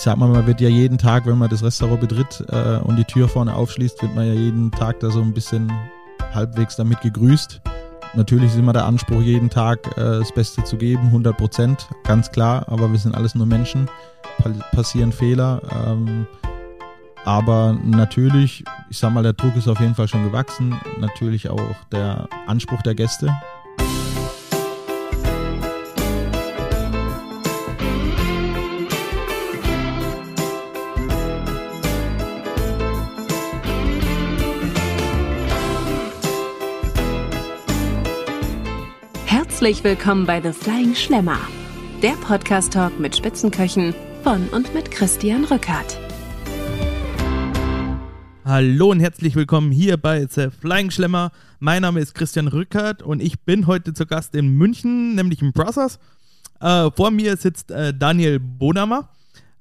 ich sag mal, man wird ja jeden Tag, wenn man das Restaurant betritt äh, und die Tür vorne aufschließt, wird man ja jeden Tag da so ein bisschen halbwegs damit gegrüßt. Natürlich ist immer der Anspruch, jeden Tag äh, das Beste zu geben, 100 Prozent, ganz klar, aber wir sind alles nur Menschen, passieren Fehler. Ähm, aber natürlich, ich sag mal, der Druck ist auf jeden Fall schon gewachsen. Natürlich auch der Anspruch der Gäste. Herzlich willkommen bei The Flying Schlemmer, der Podcast-Talk mit Spitzenköchen von und mit Christian Rückert. Hallo und herzlich willkommen hier bei The Flying Schlemmer. Mein Name ist Christian Rückert und ich bin heute zu Gast in München, nämlich im Brothers. Äh, vor mir sitzt äh, Daniel Bonamer.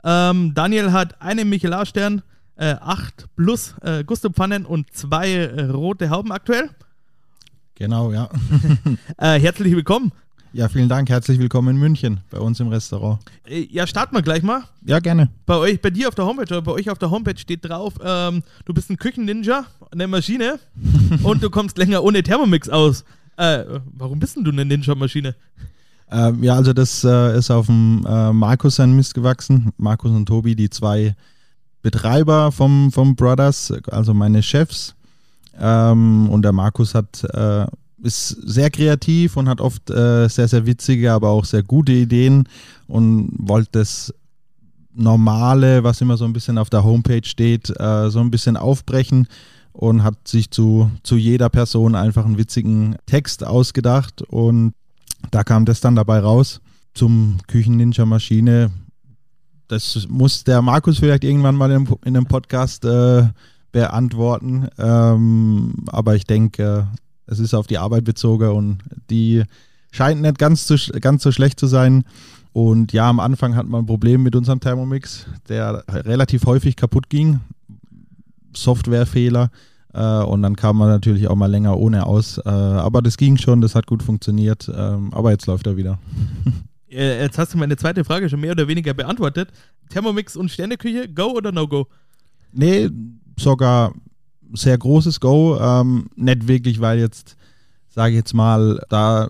Ähm, Daniel hat einen Michelin-Stern, äh, 8 plus äh, Gusto-Pfannen und zwei äh, rote Hauben aktuell. Genau, ja. äh, herzlich willkommen. Ja, vielen Dank. Herzlich willkommen in München bei uns im Restaurant. Äh, ja, starten wir gleich mal. Ja, gerne. Bei euch, bei dir auf der Homepage oder bei euch auf der Homepage steht drauf, ähm, du bist ein Küchen-Ninja, eine Maschine und du kommst länger ohne Thermomix aus. Äh, warum bist denn du eine Ninja-Maschine? Ähm, ja, also das äh, ist auf dem äh, Markus sein Mist gewachsen. Markus und Tobi, die zwei Betreiber vom, vom Brothers, also meine Chefs. Ähm, und der Markus hat, äh, ist sehr kreativ und hat oft äh, sehr, sehr witzige, aber auch sehr gute Ideen und wollte das Normale, was immer so ein bisschen auf der Homepage steht, äh, so ein bisschen aufbrechen und hat sich zu, zu jeder Person einfach einen witzigen Text ausgedacht und da kam das dann dabei raus zum Küchen-Ninja-Maschine. Das muss der Markus vielleicht irgendwann mal in, in einem Podcast äh, beantworten. Ähm, aber ich denke, es ist auf die Arbeit bezogen und die scheint nicht ganz so, ganz so schlecht zu sein. Und ja, am Anfang hatten wir ein Problem mit unserem Thermomix, der relativ häufig kaputt ging. Softwarefehler. Äh, und dann kam man natürlich auch mal länger ohne aus. Äh, aber das ging schon, das hat gut funktioniert. Ähm, aber jetzt läuft er wieder. Äh, jetzt hast du meine zweite Frage schon mehr oder weniger beantwortet. Thermomix und Sterneküche, go oder no go? Nee, sogar sehr großes Go. Ähm, nicht wirklich, weil jetzt, sage ich jetzt mal, da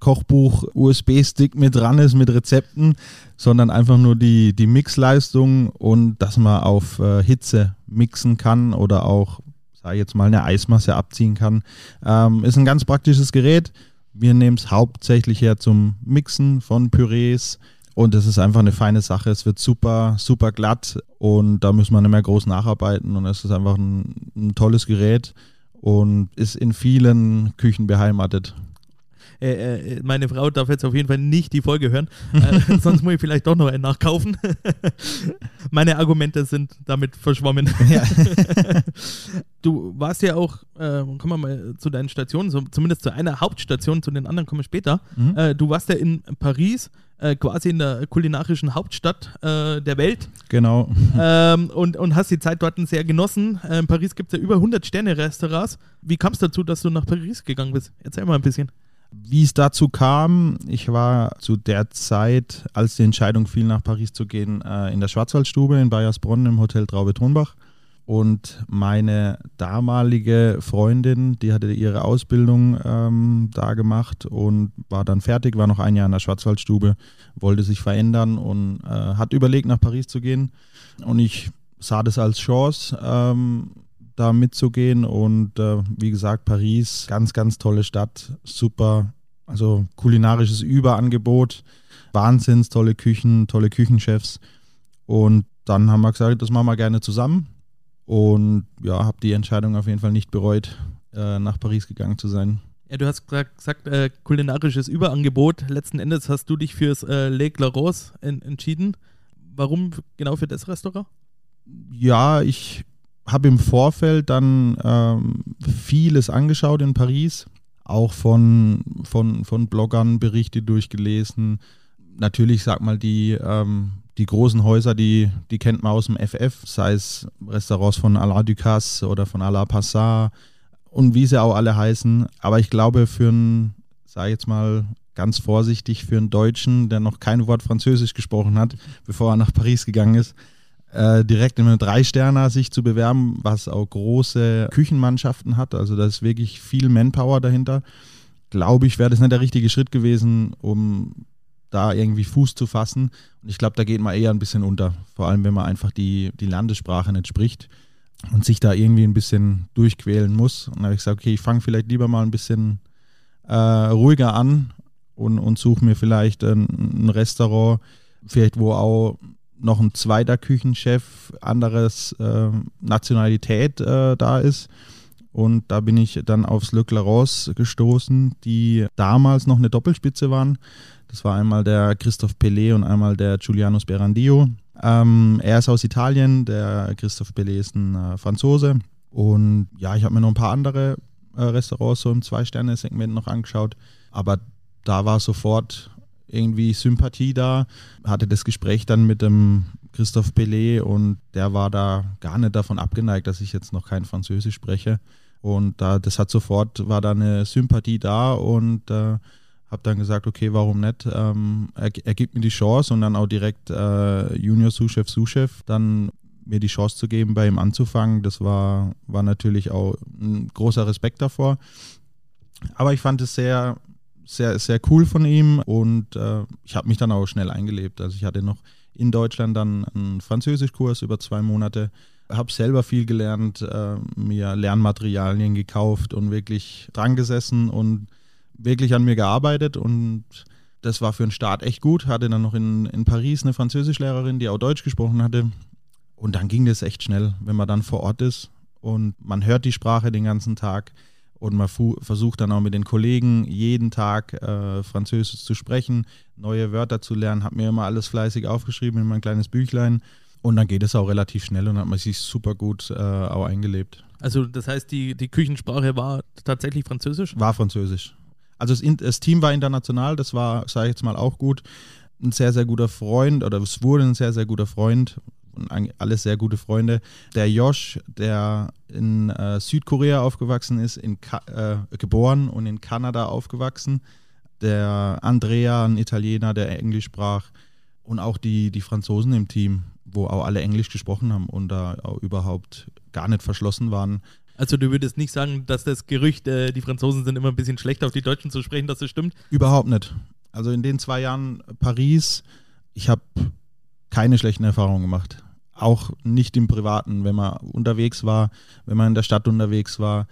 Kochbuch USB-Stick mit dran ist mit Rezepten, sondern einfach nur die, die Mixleistung und dass man auf äh, Hitze mixen kann oder auch, sage ich jetzt mal, eine Eismasse abziehen kann. Ähm, ist ein ganz praktisches Gerät. Wir nehmen es hauptsächlich her zum Mixen von Pürees, und es ist einfach eine feine Sache. Es wird super, super glatt und da muss man nicht mehr groß nacharbeiten. Und es ist einfach ein, ein tolles Gerät und ist in vielen Küchen beheimatet. Äh, äh, meine Frau darf jetzt auf jeden Fall nicht die Folge hören, äh, sonst muss ich vielleicht doch noch einen nachkaufen. meine Argumente sind damit verschwommen. Ja. du warst ja auch, äh, kommen wir mal zu deinen Stationen, so, zumindest zu einer Hauptstation, zu den anderen kommen wir später. Mhm. Äh, du warst ja in Paris, äh, quasi in der kulinarischen Hauptstadt der Welt. Genau. Ähm, und, und hast die Zeit dort sehr genossen. in Paris gibt es ja über 100 Sterne-Restaurants. Wie kam es dazu, dass du nach Paris gegangen bist? Erzähl mal ein bisschen. Wie es dazu kam, ich war zu der Zeit, als die Entscheidung fiel, nach Paris zu gehen, äh, in der Schwarzwaldstube in Bayersbronn im Hotel Traube Thronbach. Und meine damalige Freundin, die hatte ihre Ausbildung ähm, da gemacht und war dann fertig, war noch ein Jahr in der Schwarzwaldstube, wollte sich verändern und äh, hat überlegt, nach Paris zu gehen. Und ich sah das als Chance, ähm, da mitzugehen. Und äh, wie gesagt, Paris, ganz, ganz tolle Stadt, super, also kulinarisches Überangebot, wahnsinns tolle Küchen, tolle Küchenchefs. Und dann haben wir gesagt, das machen wir gerne zusammen. Und ja, habe die Entscheidung auf jeden Fall nicht bereut, äh, nach Paris gegangen zu sein. Ja, du hast gesagt, äh, kulinarisches Überangebot. Letzten Endes hast du dich fürs äh, Le Clarose en entschieden. Warum genau für das Restaurant? Ja, ich habe im Vorfeld dann ähm, vieles angeschaut in Paris, auch von, von, von Bloggern Berichte durchgelesen. Natürlich, sag mal, die, ähm, die großen Häuser, die, die kennt man aus dem FF, sei es Restaurants von Alain Ducasse oder von Alain Passat und wie sie auch alle heißen. Aber ich glaube, für ein, sag ich jetzt mal, ganz vorsichtig für einen Deutschen, der noch kein Wort Französisch gesprochen hat, bevor er nach Paris gegangen ist, äh, direkt in eine Drei-Sterner sich zu bewerben, was auch große Küchenmannschaften hat. Also da ist wirklich viel Manpower dahinter. Glaube ich, wäre das nicht der richtige Schritt gewesen, um da irgendwie Fuß zu fassen. Und ich glaube, da geht man eher ein bisschen unter. Vor allem, wenn man einfach die, die Landessprache nicht spricht und sich da irgendwie ein bisschen durchquälen muss. Und da habe ich gesagt, okay, ich fange vielleicht lieber mal ein bisschen äh, ruhiger an und, und suche mir vielleicht ein, ein, Restaurant, vielleicht wo auch noch ein zweiter Küchenchef anderes äh, Nationalität äh, da ist. Und da bin ich dann aufs Le Clarence gestoßen, die damals noch eine Doppelspitze waren. Das war einmal der Christoph Pelé und einmal der Giuliano Sperandio. Ähm, er ist aus Italien, der Christoph Pelé ist ein äh, Franzose. Und ja, ich habe mir noch ein paar andere äh, Restaurants so im Zwei-Sterne-Segment noch angeschaut. Aber da war sofort irgendwie Sympathie da. Hatte das Gespräch dann mit dem Christoph Pelé und der war da gar nicht davon abgeneigt, dass ich jetzt noch kein Französisch spreche. Und da, das hat sofort, war da eine Sympathie da und äh, habe dann gesagt, okay, warum nicht? Ähm, er, er, gibt mir die Chance und dann auch direkt äh, Junior Sous-Chef, Sous-Chef, dann mir die Chance zu geben, bei ihm anzufangen. Das war, war natürlich auch ein großer Respekt davor. Aber ich fand es sehr, sehr, sehr cool von ihm und äh, ich habe mich dann auch schnell eingelebt. Also ich hatte noch in Deutschland dann einen Französischkurs über zwei Monate, habe selber viel gelernt, äh, mir Lernmaterialien gekauft und wirklich dran gesessen und wirklich an mir gearbeitet und das war für den Start echt gut. Hatte dann noch in, in Paris eine Französischlehrerin, die auch Deutsch gesprochen hatte. Und dann ging das echt schnell, wenn man dann vor Ort ist und man hört die Sprache den ganzen Tag und man versucht dann auch mit den Kollegen jeden Tag äh, Französisch zu sprechen, neue Wörter zu lernen, habe mir immer alles fleißig aufgeschrieben in mein kleines Büchlein und dann geht es auch relativ schnell und hat man sich super gut äh, auch eingelebt. Also das heißt, die, die Küchensprache war tatsächlich Französisch? War Französisch. Also das, das Team war international, das war, sage ich jetzt mal, auch gut. Ein sehr, sehr guter Freund oder es wurde ein sehr, sehr guter Freund alles sehr gute Freunde. Der Josh, der in äh, Südkorea aufgewachsen ist, in äh, geboren und in Kanada aufgewachsen. Der Andrea, ein Italiener, der Englisch sprach. Und auch die, die Franzosen im Team, wo auch alle Englisch gesprochen haben und da auch überhaupt gar nicht verschlossen waren. Also du würdest nicht sagen, dass das Gerücht, äh, die Franzosen sind immer ein bisschen schlecht auf die Deutschen zu sprechen, dass das stimmt? Überhaupt nicht. Also in den zwei Jahren Paris, ich habe keine schlechten Erfahrungen gemacht auch nicht im Privaten, wenn man unterwegs war, wenn man in der Stadt unterwegs war,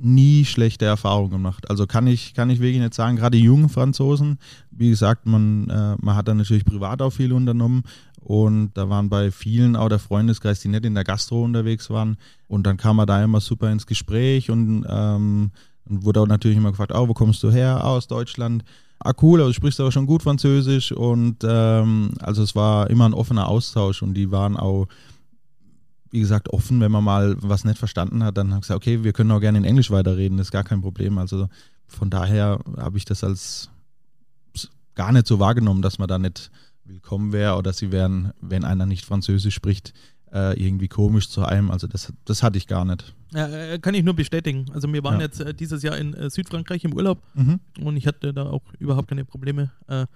nie schlechte Erfahrungen gemacht. Also kann ich, kann ich wirklich nicht sagen, gerade die jungen Franzosen, wie gesagt, man, äh, man hat da natürlich privat auch viel unternommen. Und da waren bei vielen auch der Freundeskreis, die nicht in der Gastro unterwegs waren. Und dann kam man da immer super ins Gespräch und, ähm, und wurde auch natürlich immer gefragt, oh, wo kommst du her? aus Deutschland ah cool, also du sprichst aber schon gut Französisch und ähm, also es war immer ein offener Austausch und die waren auch, wie gesagt, offen, wenn man mal was nicht verstanden hat, dann haben gesagt, okay, wir können auch gerne in Englisch weiterreden, das ist gar kein Problem. Also von daher habe ich das als gar nicht so wahrgenommen, dass man da nicht willkommen wäre oder sie wären, wenn einer nicht Französisch spricht, äh, irgendwie komisch zu einem. Also das, das hatte ich gar nicht. Ja, äh, kann ich nur bestätigen. Also wir waren ja. jetzt äh, dieses Jahr in äh, Südfrankreich im Urlaub mhm. und ich hatte da auch überhaupt keine Probleme. Äh,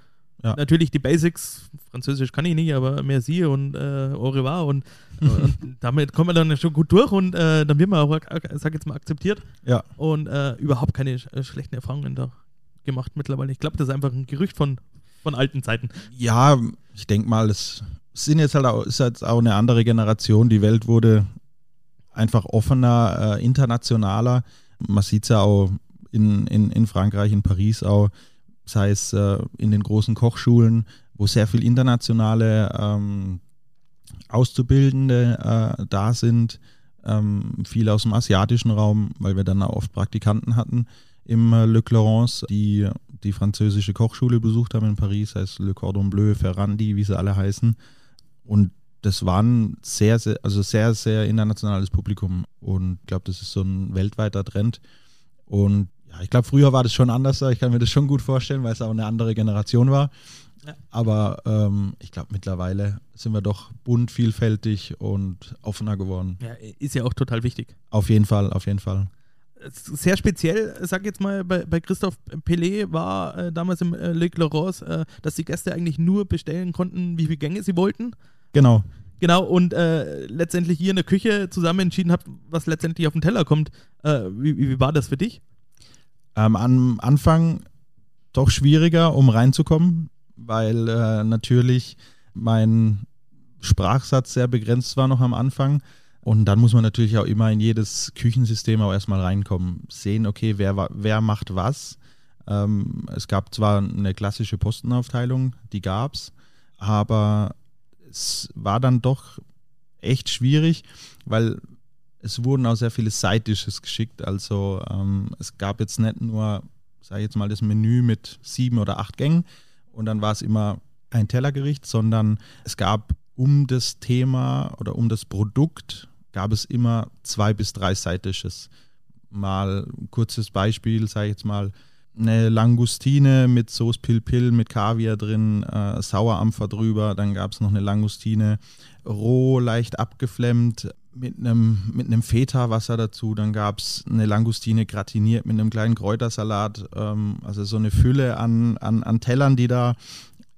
ja. Natürlich die Basics, Französisch kann ich nicht, aber merci und äh, au revoir und, und damit kommen wir dann schon gut durch und äh, dann wird man auch, sag jetzt mal, akzeptiert. Ja. Und überhaupt keine schlechten Erfahrungen da gemacht mittlerweile. Ich glaube, das ist einfach ein Gerücht von, von alten Zeiten. Ja, ich denke mal, es sind jetzt halt auch, ist jetzt auch eine andere Generation. Die Welt wurde einfach offener, äh, internationaler. Man sieht es ja auch in, in, in Frankreich, in Paris auch, sei es äh, in den großen Kochschulen, wo sehr viel internationale ähm, Auszubildende äh, da sind, ähm, viele aus dem asiatischen Raum, weil wir dann auch oft Praktikanten hatten im äh, Le Clarence, die die französische Kochschule besucht haben in Paris, heißt Le Cordon Bleu, Ferrandi, wie sie alle heißen. Und das war ein sehr, sehr, also sehr, sehr internationales Publikum. Und ich glaube, das ist so ein weltweiter Trend. Und ja, ich glaube, früher war das schon anders. Ich kann mir das schon gut vorstellen, weil es auch eine andere Generation war. Ja. Aber ähm, ich glaube, mittlerweile sind wir doch bunt, vielfältig und offener geworden. Ja, ist ja auch total wichtig. Auf jeden Fall, auf jeden Fall. Sehr speziell, sag jetzt mal, bei, bei Christoph Pelé war äh, damals im äh, Le Laurence, äh, dass die Gäste eigentlich nur bestellen konnten, wie viele Gänge sie wollten. Genau. Genau, und äh, letztendlich hier in der Küche zusammen entschieden habt, was letztendlich auf den Teller kommt. Äh, wie, wie, war das für dich? Ähm, am Anfang doch schwieriger, um reinzukommen, weil äh, natürlich mein Sprachsatz sehr begrenzt war noch am Anfang. Und dann muss man natürlich auch immer in jedes Küchensystem auch erstmal reinkommen, sehen, okay, wer, wer macht was. Ähm, es gab zwar eine klassische Postenaufteilung, die gab es, aber es war dann doch echt schwierig, weil es wurden auch sehr viele Side-Dishes geschickt. Also ähm, es gab jetzt nicht nur, sage ich jetzt mal, das Menü mit sieben oder acht Gängen und dann war es immer ein Tellergericht, sondern es gab um das Thema oder um das Produkt gab es immer zwei bis drei Side-Dishes. Mal ein kurzes Beispiel, sage ich jetzt mal, eine Langustine mit Sauce Pilpil mit Kaviar drin, äh, Sauerampfer drüber, dann gab es noch eine Langustine roh, leicht abgeflemmt mit einem, mit einem Feta-Wasser dazu, dann gab es eine Langustine gratiniert mit einem kleinen Kräutersalat, ähm, also so eine Fülle an, an, an Tellern, die da,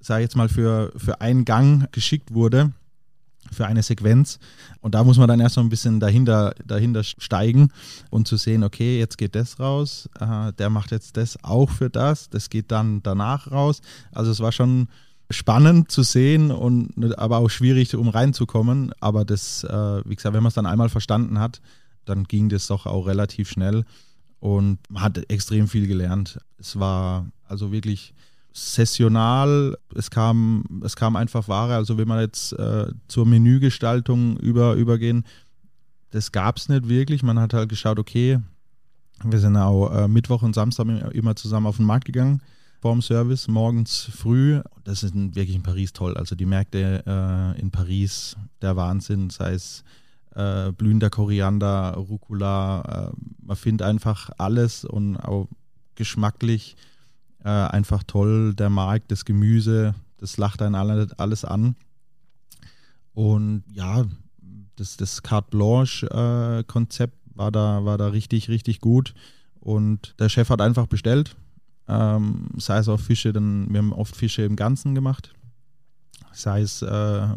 sage ich jetzt mal, für, für einen Gang geschickt wurde für eine Sequenz. Und da muss man dann erst noch ein bisschen dahinter, dahinter steigen und zu sehen, okay, jetzt geht das raus, äh, der macht jetzt das auch für das, das geht dann danach raus. Also es war schon spannend zu sehen und aber auch schwierig, um reinzukommen. Aber das, äh, wie gesagt, wenn man es dann einmal verstanden hat, dann ging das doch auch relativ schnell und man hat extrem viel gelernt. Es war also wirklich sessional, es kam, es kam einfach Ware, also wenn man jetzt äh, zur Menügestaltung über, übergehen, das gab es nicht wirklich. Man hat halt geschaut, okay, wir sind auch äh, Mittwoch und Samstag immer zusammen auf den Markt gegangen vorm Service, morgens früh. Das ist wirklich in Paris toll. Also die Märkte äh, in Paris, der Wahnsinn, sei es äh, blühender Koriander, Rucola, äh, man findet einfach alles und auch geschmacklich äh, einfach toll. Der Markt, das Gemüse, das lacht einen alles an. Und ja, das, das Carte Blanche-Konzept äh, war, da, war da richtig, richtig gut. Und der Chef hat einfach bestellt. Ähm, sei es auch Fische, dann, wir haben oft Fische im Ganzen gemacht. Sei es äh,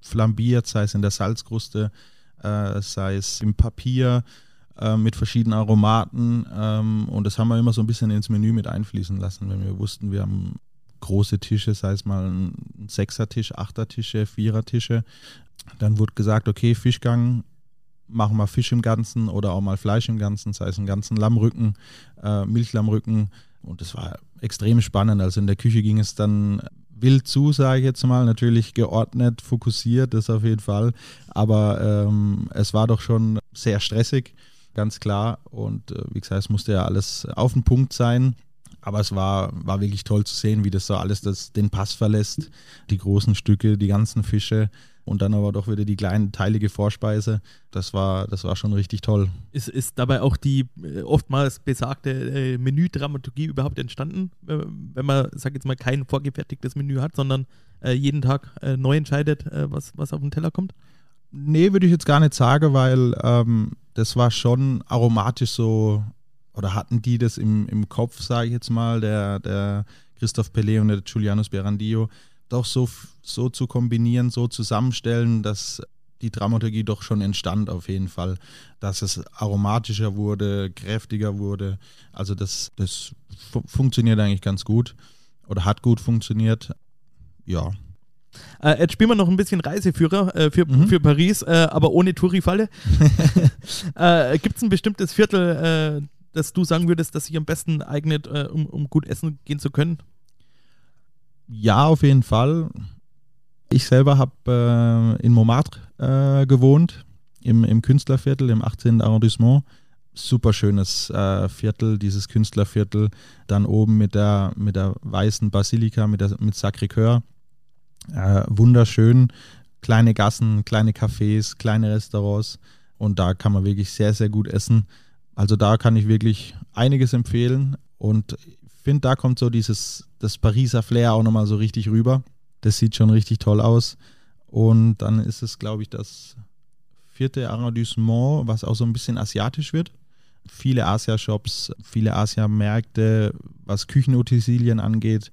flambiert, sei es in der Salzkruste, äh, sei es im Papier äh, mit verschiedenen Aromaten. Ähm, und das haben wir immer so ein bisschen ins Menü mit einfließen lassen, wenn wir wussten, wir haben große Tische, sei es mal ein Sechser-Tisch, Achter-Tische, Vierer-Tische. Dann wurde gesagt, okay, Fischgang, machen wir Fisch im Ganzen oder auch mal Fleisch im Ganzen, sei es einen ganzen Lammrücken, äh, Milchlammrücken. Und das war extrem spannend. Also in der Küche ging es dann wild zu, sage ich jetzt mal. Natürlich geordnet, fokussiert, das auf jeden Fall. Aber ähm, es war doch schon sehr stressig ganz klar. Und äh, wie gesagt, es musste ja alles auf den Punkt sein. Aber es war, war wirklich toll zu sehen, wie das so alles das, den Pass verlässt. Die großen Stücke, die ganzen Fische und dann aber doch wieder die kleine teilige Vorspeise. Das war, das war schon richtig toll. Ist, ist dabei auch die äh, oftmals besagte äh, Menüdramaturgie überhaupt entstanden, äh, wenn man, sag jetzt mal, kein vorgefertigtes Menü hat, sondern äh, jeden Tag äh, neu entscheidet, äh, was, was auf den Teller kommt? Nee, würde ich jetzt gar nicht sagen, weil ähm, das war schon aromatisch so, oder hatten die das im, im Kopf, sage ich jetzt mal, der, der Christoph Pelé und der Julianus Berandillo, doch so, so zu kombinieren, so zusammenstellen, dass die Dramaturgie doch schon entstand auf jeden Fall, dass es aromatischer wurde, kräftiger wurde. Also das, das fu funktioniert eigentlich ganz gut oder hat gut funktioniert. Ja, äh, jetzt spielen wir noch ein bisschen Reiseführer äh, für, mhm. für Paris, äh, aber ohne Touri-Falle. äh, Gibt es ein bestimmtes Viertel, äh, das du sagen würdest, das sich am besten eignet, äh, um, um gut essen gehen zu können? Ja, auf jeden Fall. Ich selber habe in Montmartre gewohnt, im, im Künstlerviertel, im 18. Arrondissement super schönes äh, Viertel, dieses Künstlerviertel. Dann oben mit der, mit der weißen Basilika, mit, der, mit Sacré-Cœur. Äh, wunderschön. Kleine Gassen, kleine Cafés, kleine Restaurants und da kann man wirklich sehr, sehr gut essen. Also da kann ich wirklich einiges empfehlen und ich finde, da kommt so dieses, das Pariser Flair auch nochmal so richtig rüber. Das sieht schon richtig toll aus. Und dann ist es, glaube ich, das vierte Arrondissement, was auch so ein bisschen asiatisch wird. viele Asia-Shops, viele Asia-Märkte, was Küchenutensilien angeht,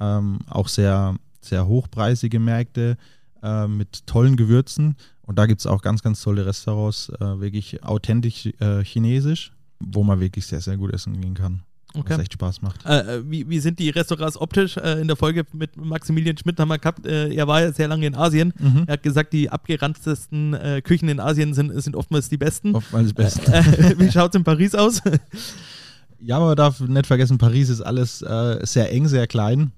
ähm, auch sehr, sehr hochpreisige Märkte äh, mit tollen Gewürzen. Und da gibt es auch ganz, ganz tolle Restaurants, äh, wirklich authentisch äh, chinesisch, wo man wirklich sehr, sehr gut essen gehen kann. Okay. Was echt Spaß macht. Äh, äh, wie, wie sind die Restaurants optisch? Äh, in der Folge mit Maximilian Schmidt haben wir gehabt, äh, er war ja sehr lange in Asien. Mhm. Er hat gesagt, die abgeranntesten äh, Küchen in Asien sind, sind oftmals die besten. Oftmals die besten. Äh, wie schaut es in Paris aus? ja, man darf nicht vergessen, Paris ist alles sehr eng, sehr klein.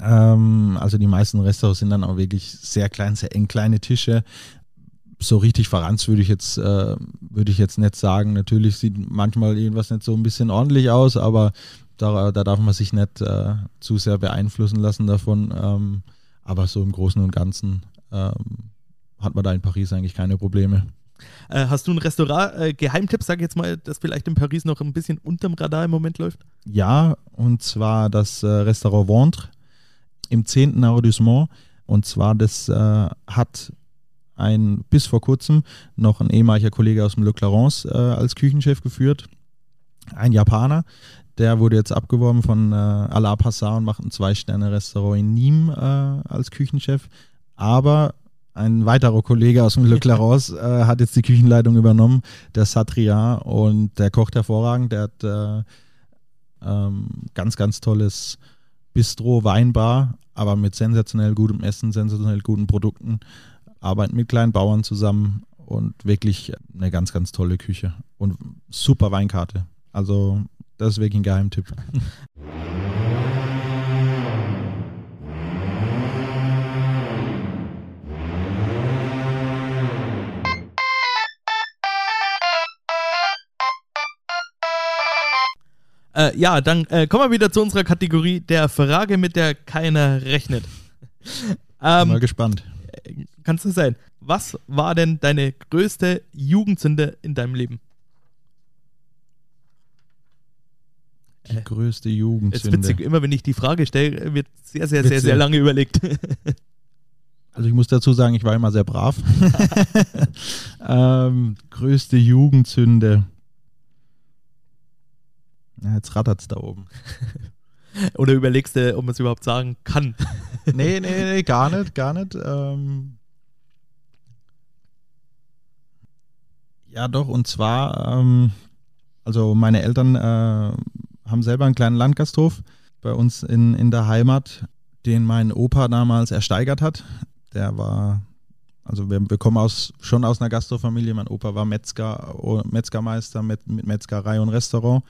Ähm, also die meisten Restaurants sind dann auch wirklich sehr klein, sehr eng, kleine Tische so richtig verranzt würde ich jetzt, äh, würde ich jetzt nicht sagen. Natürlich sieht manchmal irgendwas nicht so ein bisschen ordentlich aus, aber da, da darf man sich nicht äh, zu sehr beeinflussen lassen davon. Ähm, aber so im Großen und Ganzen ähm, hat man da in Paris eigentlich keine Probleme. Äh, hast du ein Restaurant, äh, Geheimtipp, sag ich jetzt mal, das vielleicht in Paris noch ein bisschen unterm Radar im Moment läuft? Ja, und zwar das äh, Restaurant Ventre im 10. Arrondissement. Und zwar, das äh, hat ein bis vor kurzem noch ein ehemaliger Kollege aus dem Le Clarence äh, als Küchenchef geführt. Ein Japaner, der wurde jetzt abgeworben von äh, Ala Passar und macht ein Zwei-Sterne-Restaurant in Nîmes äh, als Küchenchef. Aber ein weiterer Kollege aus dem Le Clarence äh, hat jetzt die Küchenleitung übernommen, der Satria, und der kocht hervorragend. Der hat äh, ähm, ganz, ganz tolles Bistro, Weinbar, aber mit sensationell gutem Essen, sensationell guten Produkten arbeiten mit kleinen Bauern zusammen und wirklich eine ganz, ganz tolle Küche und super Weinkarte. Also das ist wirklich ein Geheimtipp. Äh, ja, dann äh, kommen wir wieder zu unserer Kategorie der Frage, mit der keiner rechnet. Ähm, Mal gespannt kannst du sein. Was war denn deine größte Jugendsünde in deinem Leben? Die äh, größte Jugendsünde. Es ist witzig, immer wenn ich die Frage stelle, wird sehr, sehr, sehr, sehr lange überlegt. Also ich muss dazu sagen, ich war immer sehr brav. ähm, größte Jugendsünde. Ja, jetzt rattert es da oben. Oder überlegst du, ob man es überhaupt sagen kann? nee, nee, nee, gar nicht, gar nicht. Ähm ja, doch, und zwar, ähm, also meine Eltern äh, haben selber einen kleinen Landgasthof bei uns in, in der Heimat, den mein Opa damals ersteigert hat. Der war, also wir, wir kommen aus, schon aus einer Gastrofamilie. Mein Opa war Metzger, Metzgermeister mit, mit Metzgerei und Restaurant.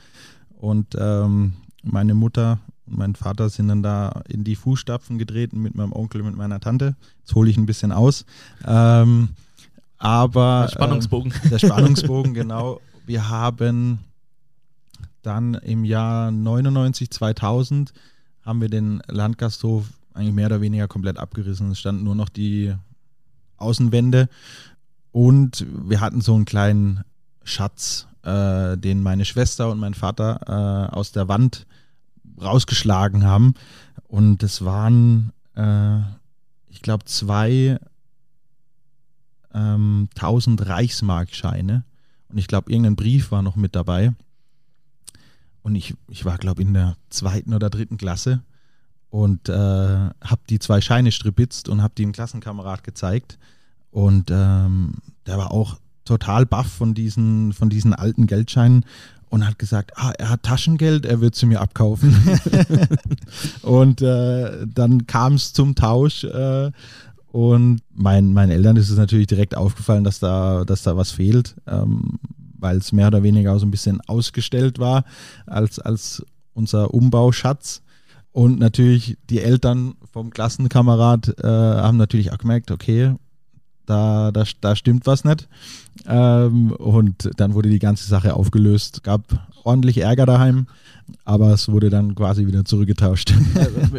Und ähm, meine Mutter und mein Vater sind dann da in die Fußstapfen getreten mit meinem Onkel, mit meiner Tante. Jetzt hole ich ein bisschen aus. Ähm, aber. Der Spannungsbogen. Äh, der Spannungsbogen, genau. Wir haben dann im Jahr 99, 2000 haben wir den Landgasthof eigentlich mehr oder weniger komplett abgerissen. Es standen nur noch die Außenwände und wir hatten so einen kleinen Schatz, äh, den meine Schwester und mein Vater äh, aus der Wand rausgeschlagen haben. Und es waren, äh, ich glaube, zwei ähm, 1000 Reichsmarkscheine. Und ich glaube, irgendein Brief war noch mit dabei. Und ich, ich war, glaube ich, in der zweiten oder dritten Klasse und äh, habe die zwei Scheine stripitzt und habe die einem Klassenkamerad gezeigt. Und ähm, der war auch total baff von diesen, von diesen alten Geldscheinen und hat gesagt, ah, er hat Taschengeld, er wird sie mir abkaufen. und äh, dann kam es zum Tausch äh, und mein, meinen Eltern ist es natürlich direkt aufgefallen, dass da, dass da was fehlt, ähm, weil es mehr oder weniger auch so ein bisschen ausgestellt war als, als unser Umbauschatz. Und natürlich die Eltern vom Klassenkamerad äh, haben natürlich auch gemerkt, okay, da, da, da stimmt was nicht. Ähm, und dann wurde die ganze Sache aufgelöst. Gab ordentlich Ärger daheim, aber es wurde dann quasi wieder zurückgetauscht.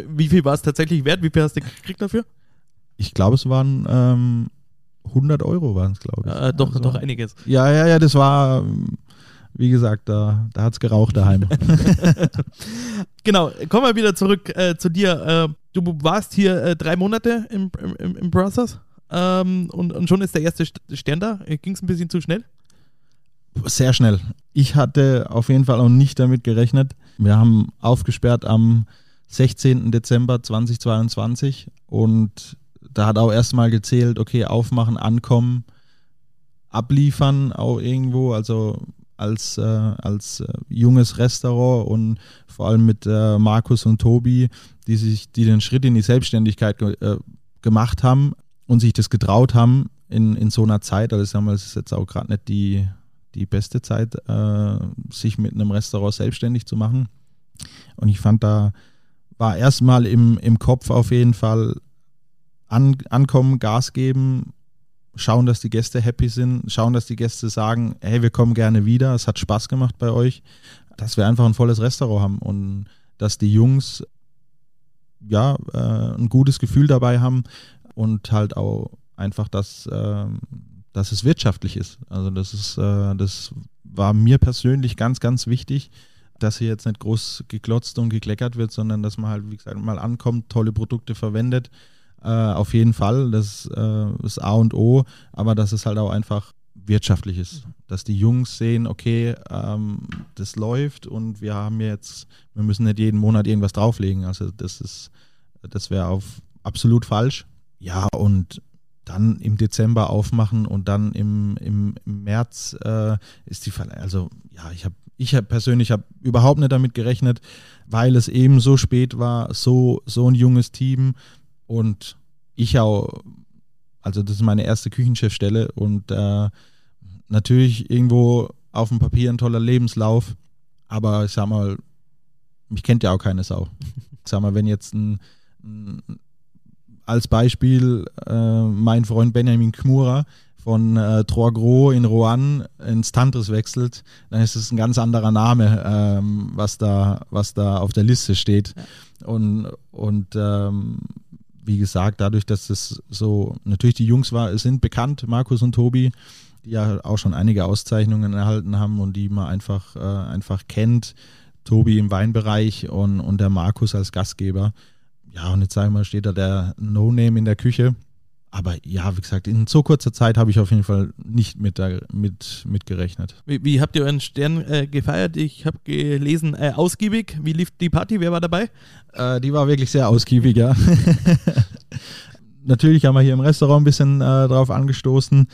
Wie viel war es tatsächlich wert? Wie viel hast du gekriegt dafür? Ich glaube, es waren ähm, 100 Euro, waren es, glaube ich. Äh, doch, also, doch einiges. Ja, ja, ja, das war, wie gesagt, da, da hat es geraucht daheim. genau, kommen wir wieder zurück äh, zu dir. Äh, du warst hier äh, drei Monate im, im, im Brothers? Ähm, und, und schon ist der erste Stern da. Ging es ein bisschen zu schnell? Sehr schnell. Ich hatte auf jeden Fall auch nicht damit gerechnet. Wir haben aufgesperrt am 16. Dezember 2022 und da hat auch erstmal gezählt, okay, aufmachen, ankommen, abliefern auch irgendwo, also als, äh, als äh, junges Restaurant und vor allem mit äh, Markus und Tobi, die sich, die den Schritt in die Selbstständigkeit ge äh, gemacht haben und sich das getraut haben in, in so einer Zeit. Also ich sag mal, es ist jetzt auch gerade nicht die, die beste Zeit, äh, sich mit einem Restaurant selbstständig zu machen. Und ich fand, da war erstmal im, im Kopf auf jeden Fall an, ankommen, Gas geben, schauen, dass die Gäste happy sind, schauen, dass die Gäste sagen, hey, wir kommen gerne wieder, es hat Spaß gemacht bei euch, dass wir einfach ein volles Restaurant haben und dass die Jungs ja äh, ein gutes Gefühl dabei haben und halt auch einfach, dass, äh, dass es wirtschaftlich ist. Also das ist, äh, das war mir persönlich ganz, ganz wichtig, dass hier jetzt nicht groß geklotzt und gekleckert wird, sondern dass man halt, wie gesagt, mal ankommt, tolle Produkte verwendet. Äh, auf jeden Fall, das äh, ist A und O, aber dass es halt auch einfach wirtschaftlich ist. Dass die Jungs sehen, okay, ähm, das läuft und wir haben jetzt, wir müssen nicht jeden Monat irgendwas drauflegen. Also das ist, das wäre auf absolut falsch. Ja, und dann im Dezember aufmachen und dann im, im, im März äh, ist die Fall. Also ja, ich habe ich hab persönlich habe überhaupt nicht damit gerechnet, weil es eben so spät war, so, so ein junges Team und ich auch, also das ist meine erste Küchenchefstelle und äh, natürlich irgendwo auf dem Papier ein toller Lebenslauf, aber ich sag mal, mich kennt ja auch keine Sau. Ich sag mal, wenn jetzt ein, ein als Beispiel äh, mein Freund Benjamin Kmura von äh, Trois in Rouen ins Tantris wechselt, dann ist es ein ganz anderer Name, ähm, was, da, was da auf der Liste steht. Ja. Und, und ähm, wie gesagt, dadurch, dass es so, natürlich die Jungs war, sind bekannt, Markus und Tobi, die ja auch schon einige Auszeichnungen erhalten haben und die man einfach, äh, einfach kennt. Tobi im Weinbereich und, und der Markus als Gastgeber. Ja, und jetzt sagen wir, steht da der No-Name in der Küche. Aber ja, wie gesagt, in so kurzer Zeit habe ich auf jeden Fall nicht mit, da, mit, mit gerechnet. Wie, wie habt ihr euren Stern äh, gefeiert? Ich habe gelesen, äh, ausgiebig. Wie lief die Party? Wer war dabei? Äh, die war wirklich sehr ausgiebig, ja. Natürlich haben wir hier im Restaurant ein bisschen äh, drauf angestoßen.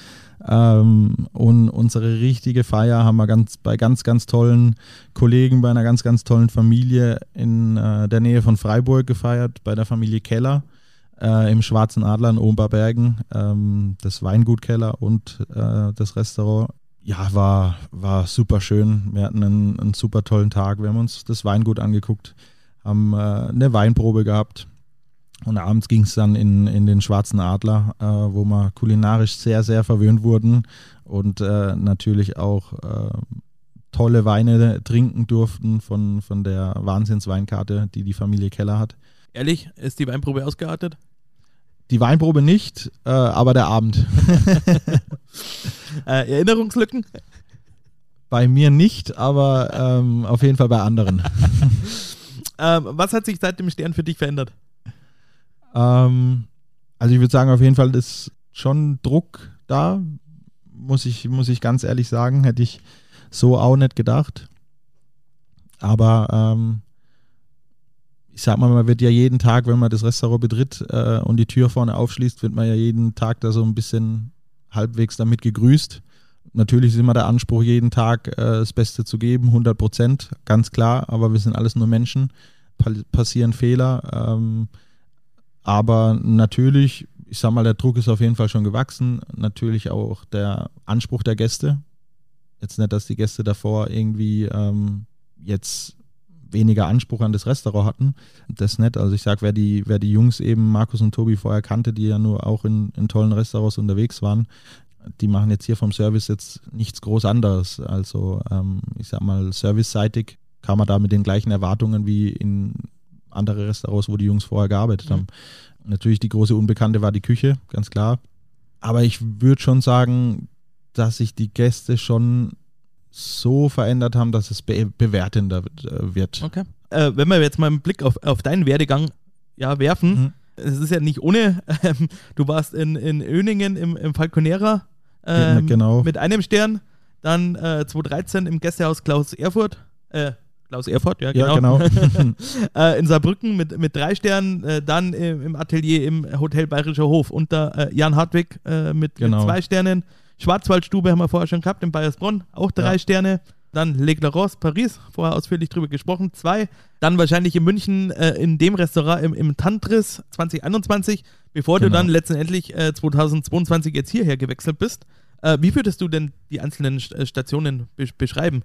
Ähm, und unsere richtige Feier haben wir ganz, bei ganz, ganz tollen Kollegen, bei einer ganz, ganz tollen Familie in äh, der Nähe von Freiburg gefeiert, bei der Familie Keller äh, im Schwarzen Adler in Oberbergen, ähm, das Weingut Keller und äh, das Restaurant. Ja, war, war super schön. Wir hatten einen, einen super tollen Tag. Wir haben uns das Weingut angeguckt, haben äh, eine Weinprobe gehabt und abends ging es dann in, in den Schwarzen Adler, äh, wo wir kulinarisch sehr, sehr verwöhnt wurden und äh, natürlich auch äh, tolle Weine trinken durften von, von der Wahnsinnsweinkarte, die die Familie Keller hat. Ehrlich, ist die Weinprobe ausgeartet? Die Weinprobe nicht, äh, aber der Abend. Äh, Erinnerungslücken? Bei mir nicht, aber ähm, auf jeden Fall bei anderen. ähm, was hat sich seit dem Stern für dich verändert? Ähm, also ich würde sagen, auf jeden Fall ist schon Druck da, muss ich, muss ich ganz ehrlich sagen. Hätte ich so auch nicht gedacht. Aber ähm, ich sag mal, man wird ja jeden Tag, wenn man das Restaurant betritt äh, und die Tür vorne aufschließt, wird man ja jeden Tag da so ein bisschen halbwegs damit gegrüßt. Natürlich ist immer der Anspruch, jeden Tag äh, das Beste zu geben, 100 Prozent, ganz klar, aber wir sind alles nur Menschen, pa passieren Fehler. Ähm, aber natürlich, ich sag mal, der Druck ist auf jeden Fall schon gewachsen. Natürlich auch der Anspruch der Gäste. Jetzt nicht, dass die Gäste davor irgendwie ähm, jetzt weniger Anspruch an das Restaurant hatten. Das nicht. Also ich sag, wer die, wer die Jungs eben, Markus und Tobi vorher kannte, die ja nur auch in, in tollen Restaurants unterwegs waren, die machen jetzt hier vom Service jetzt nichts groß anderes. Also ähm, ich sag mal, serviceseitig kam man da mit den gleichen Erwartungen wie in andere Restaurants, wo die Jungs vorher gearbeitet mhm. haben. Natürlich die große Unbekannte war die Küche, ganz klar. Aber ich würde schon sagen, dass sich die Gäste schon so verändert haben, dass es be bewertender äh, wird. Okay. Äh, wenn wir jetzt mal einen Blick auf, auf deinen Werdegang ja, werfen, mhm. es ist ja nicht ohne, ähm, du warst in, in Öningen im, im Falconera ähm, genau. mit einem Stern, dann äh, 2013 im Gästehaus Klaus Erfurt, äh, Klaus Erfurt, ja, Ja, genau. genau. äh, in Saarbrücken mit, mit drei Sternen, äh, dann im, im Atelier im Hotel Bayerischer Hof unter äh, Jan Hartwig äh, mit, Genau. mit zwei Sternen. Schwarzwaldstube haben wir vorher schon gehabt, in Bayersbronn, auch drei Ja. Sterne. Dann Le Paris, vorher ausführlich drüber gesprochen, zwei. Dann wahrscheinlich in München äh, in dem Restaurant im, im Tantris 2021, bevor du Genau. dann letztendlich äh, 2022 jetzt hierher gewechselt bist. Äh, wie würdest du denn die einzelnen St- äh, Stationen besch- beschreiben?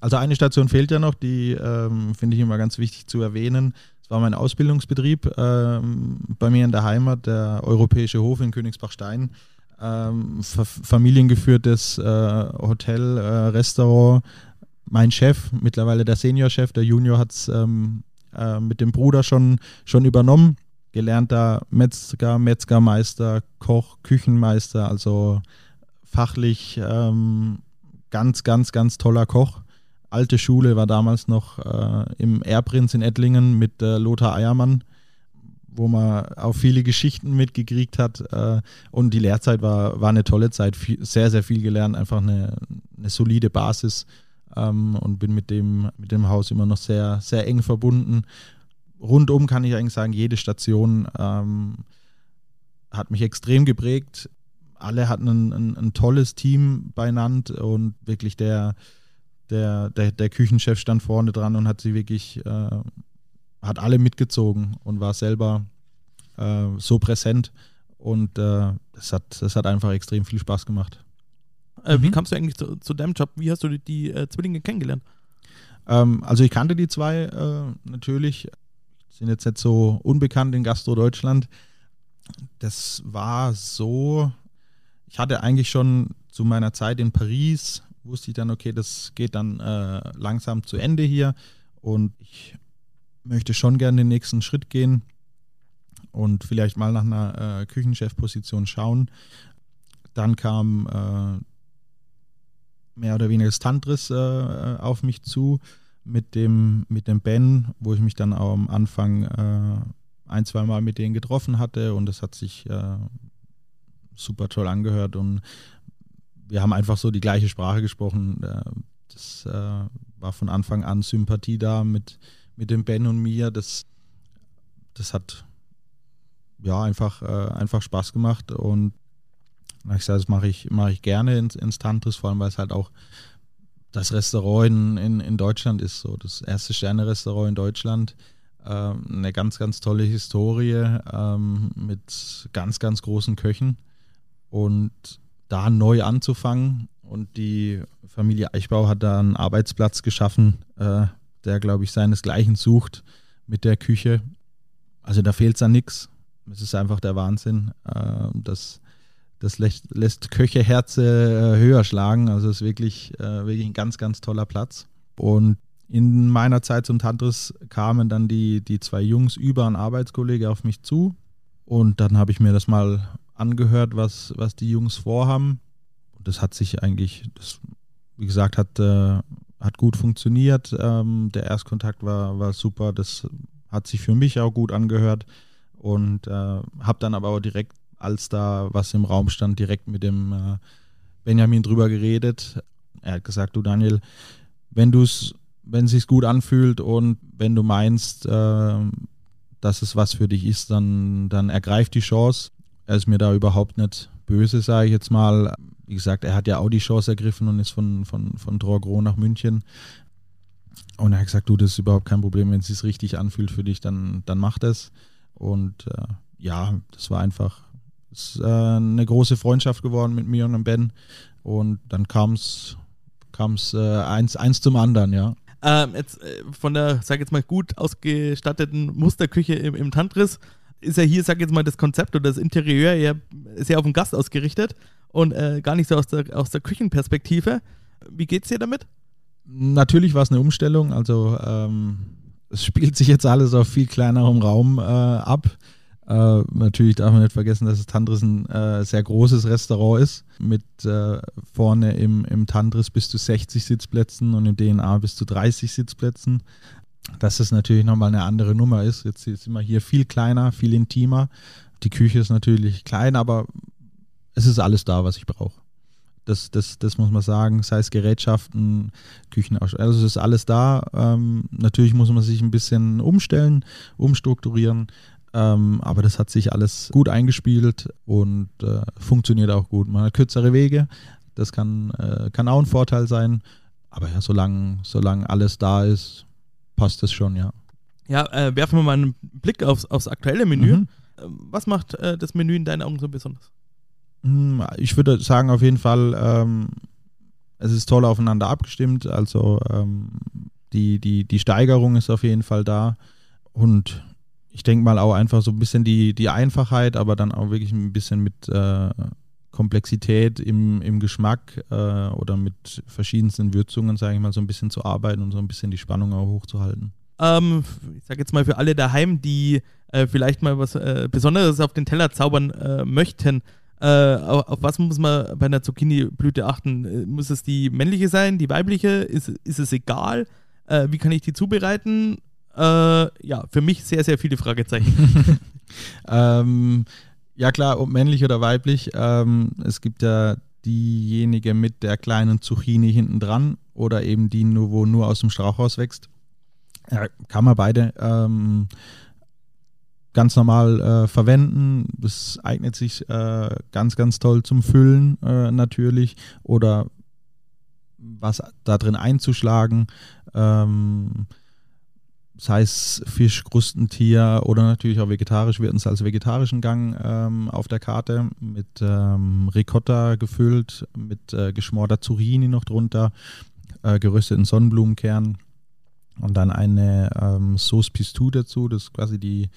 Also eine Station fehlt ja noch, die ähm, finde ich immer ganz wichtig zu erwähnen. Das war mein Ausbildungsbetrieb ähm, bei mir in der Heimat, der Europäische Hof in Königsbachstein. Ähm, fa familiengeführtes äh, Hotel, äh, Restaurant. Mein Chef, mittlerweile der Seniorchef, der Junior hat es ähm, äh, mit dem Bruder schon, schon übernommen. Gelernter Metzger, Metzgermeister, Koch, Küchenmeister, also fachlich ähm, ganz, ganz, ganz toller Koch alte Schule war damals noch äh, im Erbprinz in Ettlingen mit äh, Lothar Eiermann, wo man auch viele Geschichten mitgekriegt hat. Äh, und die Lehrzeit war, war eine tolle Zeit, viel, sehr, sehr viel gelernt, einfach eine, eine solide Basis ähm, und bin mit dem, mit dem Haus immer noch sehr, sehr eng verbunden. Rundum kann ich eigentlich sagen, jede Station ähm, hat mich extrem geprägt. Alle hatten ein, ein, ein tolles Team beieinander und wirklich der, der, der, der Küchenchef stand vorne dran und hat sie wirklich, äh, hat alle mitgezogen und war selber äh, so präsent und äh, das, hat, das hat einfach extrem viel Spaß gemacht. Äh, Wie Mhm. kamst du eigentlich zu, zu deinem Job? Wie hast du die, die äh, Zwillinge kennengelernt? Ähm, also ich kannte die zwei äh, natürlich, sind jetzt nicht so unbekannt in Gastro Deutschland. Das war so, ich hatte eigentlich schon zu meiner Zeit in Paris, wusste ich dann, okay, das geht dann äh, langsam zu Ende hier und ich möchte schon gerne den nächsten Schritt gehen und vielleicht mal nach einer äh, Küchenchefposition schauen. Dann kam äh, mehr oder weniger das Tantris äh, auf mich zu mit dem, mit dem Ben, wo ich mich dann auch am Anfang äh, ein, zwei Mal mit denen getroffen hatte und es hat sich äh, super toll angehört und wir haben einfach so die gleiche Sprache gesprochen. Äh, das äh, war von Anfang an Sympathie da mit, mit dem Ben und mir. Das, das hat ja einfach, äh, einfach Spaß gemacht und ich sage, das mache ich, mache ich gerne ins, ins Tantris, vor allem weil es halt auch das Restaurant in, in, in Deutschland ist, so das erste Sterne-Restaurant in Deutschland. Ähm, eine ganz, ganz tolle Historie ähm, mit ganz, ganz großen Köchen. Und da neu anzufangen und die Familie Eichbau hat da einen Arbeitsplatz geschaffen, äh, der, glaube ich, seinesgleichen sucht mit der Küche. Also da fehlt es an nichts. Es ist einfach der Wahnsinn. Äh, das das lässt, lässt Köcheherze äh, höher schlagen. Also es ist wirklich, äh, wirklich ein ganz, ganz toller Platz. Und in meiner Zeit zum Tantris kamen dann die, die zwei Jungs über einen Arbeitskollege auf mich zu. Und dann habe ich mir das mal angehört, was, was die Jungs vorhaben. Und das hat sich eigentlich, das, wie gesagt, hat, äh, hat gut funktioniert. Ähm, der Erstkontakt war, war super. Das hat sich für mich auch gut angehört. Und äh, habe dann aber auch direkt als da was im Raum stand, direkt mit dem äh, Benjamin drüber geredet. Er hat gesagt, du Daniel, wenn du es, wenn es sich gut anfühlt und wenn du meinst, äh, dass es was für dich ist, dann, dann ergreif die Chance. Er ist mir da überhaupt nicht böse, sage ich jetzt mal. Wie gesagt, er hat ja auch die Chance ergriffen und ist von, von, von Drogro nach München. Und er hat gesagt, du, das ist überhaupt kein Problem, wenn es sich richtig anfühlt für dich, dann, dann mach das. Und äh, ja, das war einfach ist äh, eine große Freundschaft geworden mit mir und dem Ben. Und dann kam es äh, eins, eins zum anderen, ja. Ähm, jetzt äh, von der, sag jetzt mal, gut ausgestatteten Musterküche im, im Tantris ist ja hier, sag jetzt mal, das Konzept oder das Interieur eher sehr auf den Gast ausgerichtet und äh, gar nicht so aus der, aus der Küchenperspektive. Wie geht's dir damit? Natürlich war es eine Umstellung. Also ähm, es spielt sich jetzt alles auf viel kleinerem Raum äh, ab. Äh, natürlich darf man nicht vergessen, dass das Tantris ein äh, sehr großes Restaurant ist. Mit äh, vorne im, im Tantris bis zu 60 Sitzplätzen und im DNA bis zu 30 Sitzplätzen. Dass das natürlich nochmal eine andere Nummer ist. Jetzt sind wir hier viel kleiner, viel intimer. Die Küche ist natürlich klein, aber es ist alles da, was ich brauche. Das, das, das muss man sagen, sei es Gerätschaften, Küchenausstattung, also es ist alles da. Ähm, natürlich muss man sich ein bisschen umstellen, umstrukturieren, ähm, aber das hat sich alles gut eingespielt und äh, funktioniert auch gut. Man hat kürzere Wege, das kann, äh, kann auch ein Vorteil sein. Aber ja, solange, solange alles da ist, passt das schon, ja. Ja, äh, werfen wir mal einen Blick aufs, aufs aktuelle Menü. Mhm. Ähm, was macht äh, das Menü in deinen Augen so besonders? Hm, ich würde sagen, auf jeden Fall, ähm, es ist toll aufeinander abgestimmt. Also ähm, die, die, die Steigerung ist auf jeden Fall da. Und ich denke mal auch einfach so ein bisschen die, die Einfachheit, aber dann auch wirklich ein bisschen mit äh, Komplexität im, im Geschmack äh, oder mit verschiedensten Würzungen, sage ich mal, so ein bisschen zu arbeiten und so ein bisschen die Spannung auch hochzuhalten. Ähm, ich sage jetzt mal für alle daheim, die äh, vielleicht mal was äh, Besonderes auf den Teller zaubern äh, möchten. Äh, auf, auf, was muss man bei einer Zucchini-Blüte achten? Äh, muss es die männliche sein, die weibliche? Ist, ist es egal? wie kann ich die zubereiten? ja, für mich sehr, sehr viele Fragezeichen. ähm, ja klar, ob männlich oder weiblich. Ähm, es gibt ja diejenige mit der kleinen Zucchini hinten dran oder eben die, nur, wo nur aus dem Strauchhaus wächst. Ja, kann man beide ähm, ganz normal äh, verwenden. Das eignet sich äh, ganz, ganz toll zum Füllen äh, natürlich oder was da drin einzuschlagen. Ähm, sei es Fisch, Krustentier oder natürlich auch vegetarisch, wird uns als vegetarischen Gang ähm, auf der Karte mit ähm, Ricotta gefüllt, mit äh, geschmorter Zucchini noch drunter, äh, gerösteten Sonnenblumenkern und dann eine ähm, Sauce Pistou dazu, das ist quasi die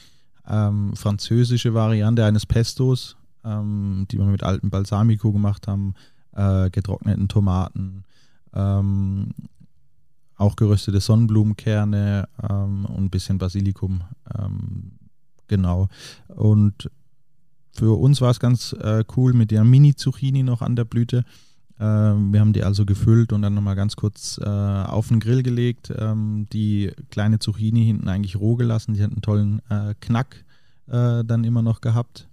ähm, französische Variante eines Pestos, ähm, die wir mit altem Balsamico gemacht haben, äh, getrockneten Tomaten, ähm, auch geröstete Sonnenblumenkerne ähm, und ein bisschen Basilikum. Ähm, genau. Und für uns war es ganz äh, cool mit der Mini-Zucchini noch an der Blüte. Ähm, wir haben die also gefüllt und dann nochmal ganz kurz äh, auf den Grill gelegt. Ähm, die kleine Zucchini hinten eigentlich roh gelassen. Die hat einen tollen äh, Knack äh, dann immer noch gehabt.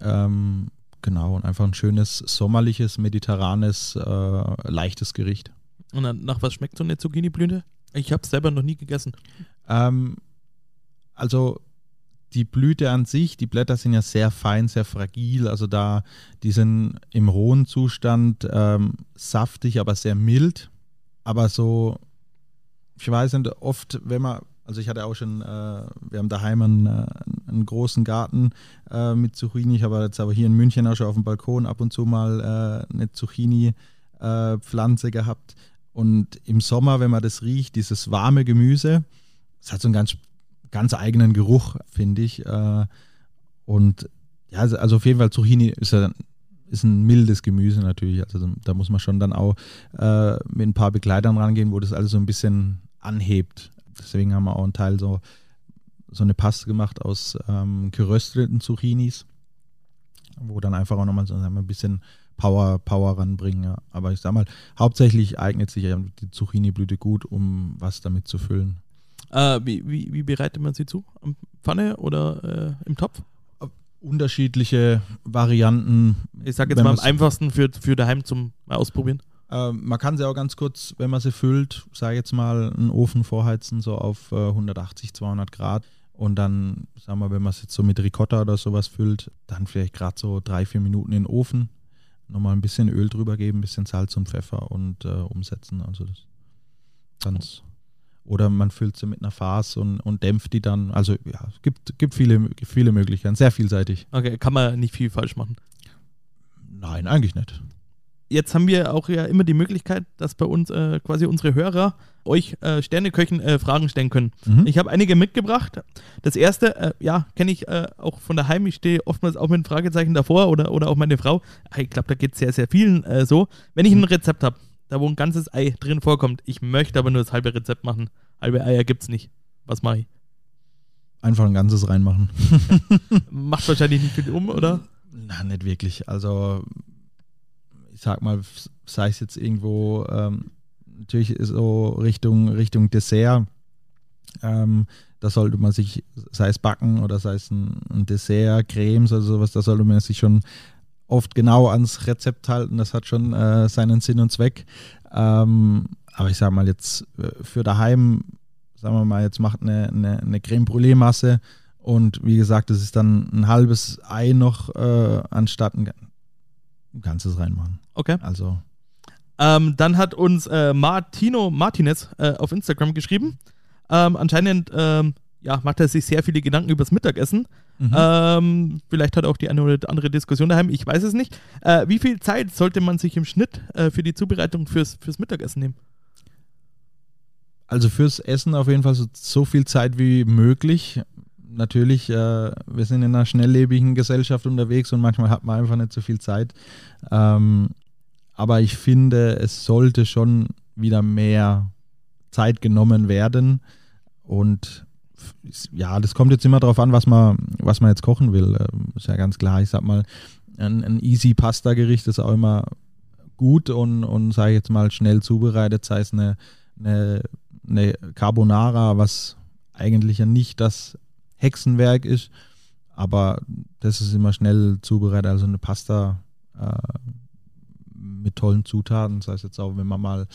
Ähm, genau, und einfach ein schönes, sommerliches, mediterranes, äh, leichtes Gericht. Und dann, nach was schmeckt so eine Zucchini-Blüte? Ich habe es selber noch nie gegessen. Ähm, also die Blüte an sich, die Blätter sind ja sehr fein, sehr fragil. Also da, die sind im rohen Zustand ähm, saftig, aber sehr mild. Aber so, ich weiß nicht, oft, wenn man, also ich hatte auch schon, äh, wir haben daheim einen, äh, einen großen Garten äh, mit Zucchini. Ich habe jetzt aber hier in München auch schon auf dem Balkon ab und zu mal äh, eine Zucchini-Pflanze äh, gehabt. Und im Sommer, wenn man das riecht, dieses warme Gemüse, es hat so einen ganz, ganz eigenen Geruch, finde ich. Äh, und ja, also, auf jeden Fall Zucchini ist ja ist ein mildes Gemüse natürlich. Also da muss man schon dann auch äh, mit ein paar Begleitern rangehen, wo das alles so ein bisschen anhebt. Deswegen haben wir auch einen Teil so, so eine Paste gemacht aus ähm, gerösteten Zucchinis, wo dann einfach auch nochmal so ein bisschen Power, Power ranbringen. Ja. Aber ich sag mal, hauptsächlich eignet sich die Zucchini-Blüte gut, um was damit zu füllen. Äh, wie, wie, wie, bereitet man sie zu? Am Pfanne oder äh, im Topf? Unterschiedliche Varianten. Ich sage jetzt mal am einfachsten für, für daheim zum Ausprobieren. Äh, man kann sie auch ganz kurz, wenn man sie füllt, sage jetzt mal, einen Ofen vorheizen, so auf 180, äh, 200 Grad. Und dann, sagen wir, wenn man es jetzt so mit Ricotta oder sowas füllt, dann vielleicht gerade so drei, vier Minuten in den Ofen nochmal ein bisschen Öl drüber geben, ein bisschen Salz und Pfeffer und äh, umsetzen. Also das ganz. Oder man füllt sie mit einer Farce und, und dämpft die dann. Also ja, es gibt, gibt viele, viele Möglichkeiten, sehr vielseitig. Okay, kann man nicht viel falsch machen. Nein, eigentlich nicht jetzt haben wir auch ja immer die Möglichkeit, dass bei uns äh, quasi unsere Hörer euch äh, Sterneköchen äh, Fragen stellen können. Mhm. Ich habe einige mitgebracht. Das erste, äh, ja, kenne ich äh, auch von daheim. Ich stehe oftmals auch mit einem Fragezeichen davor oder, oder auch meine Frau. Ich glaube, da geht es sehr, sehr vielen äh, so. Wenn ich ein Rezept habe, da wo ein ganzes Ei drin vorkommt, ich möchte aber nur das halbe Rezept machen. Halbe Eier gibt es nicht. Was mache ich? Einfach ein ganzes reinmachen. Macht wahrscheinlich nicht viel um, oder? Na, nicht wirklich. Also ich sag mal, sei es jetzt irgendwo, ähm, natürlich so Richtung, Richtung Dessert, ähm, da sollte man sich, sei es Backen oder sei es ein, ein Dessert, Cremes oder sowas, da sollte man sich schon oft genau ans Rezept halten. Das hat schon äh, seinen Sinn und Zweck. Ähm, aber ich sage mal jetzt äh, für daheim, sagen wir mal, jetzt macht eine, eine, eine Creme Brûlée-Masse und wie gesagt, das ist dann ein halbes Ei noch äh, anstatt ein, ein ganzes reinmachen. Okay. Also. Ähm, dann hat uns äh, Martino Martinez äh, auf Instagram geschrieben. Ähm, anscheinend ähm, ja, macht er sich sehr viele Gedanken übers Mittagessen. Mhm. Ähm, vielleicht hat er auch die eine oder andere Diskussion daheim, ich weiß es nicht. Äh, wie viel Zeit sollte man sich im Schnitt äh, für die Zubereitung fürs, fürs Mittagessen nehmen? Also fürs Essen auf jeden Fall so, so viel Zeit wie möglich. Natürlich, äh, wir sind in einer schnelllebigen Gesellschaft unterwegs und manchmal hat man einfach nicht so viel Zeit. Ähm, aber ich finde, es sollte schon wieder mehr Zeit genommen werden. Und ja, das kommt jetzt immer darauf an, was man, was man jetzt kochen will. Ähm, ist ja ganz klar. Ich sag mal, ein, ein easy Pasta-Gericht ist auch immer gut und, und sage ich jetzt mal, schnell zubereitet, sei es eine, eine, eine Carbonara, was eigentlich ja nicht das Hexenwerk ist, aber das ist immer schnell zubereitet. Also eine Pasta äh, mit tollen Zutaten. Das heißt jetzt auch, wenn man mal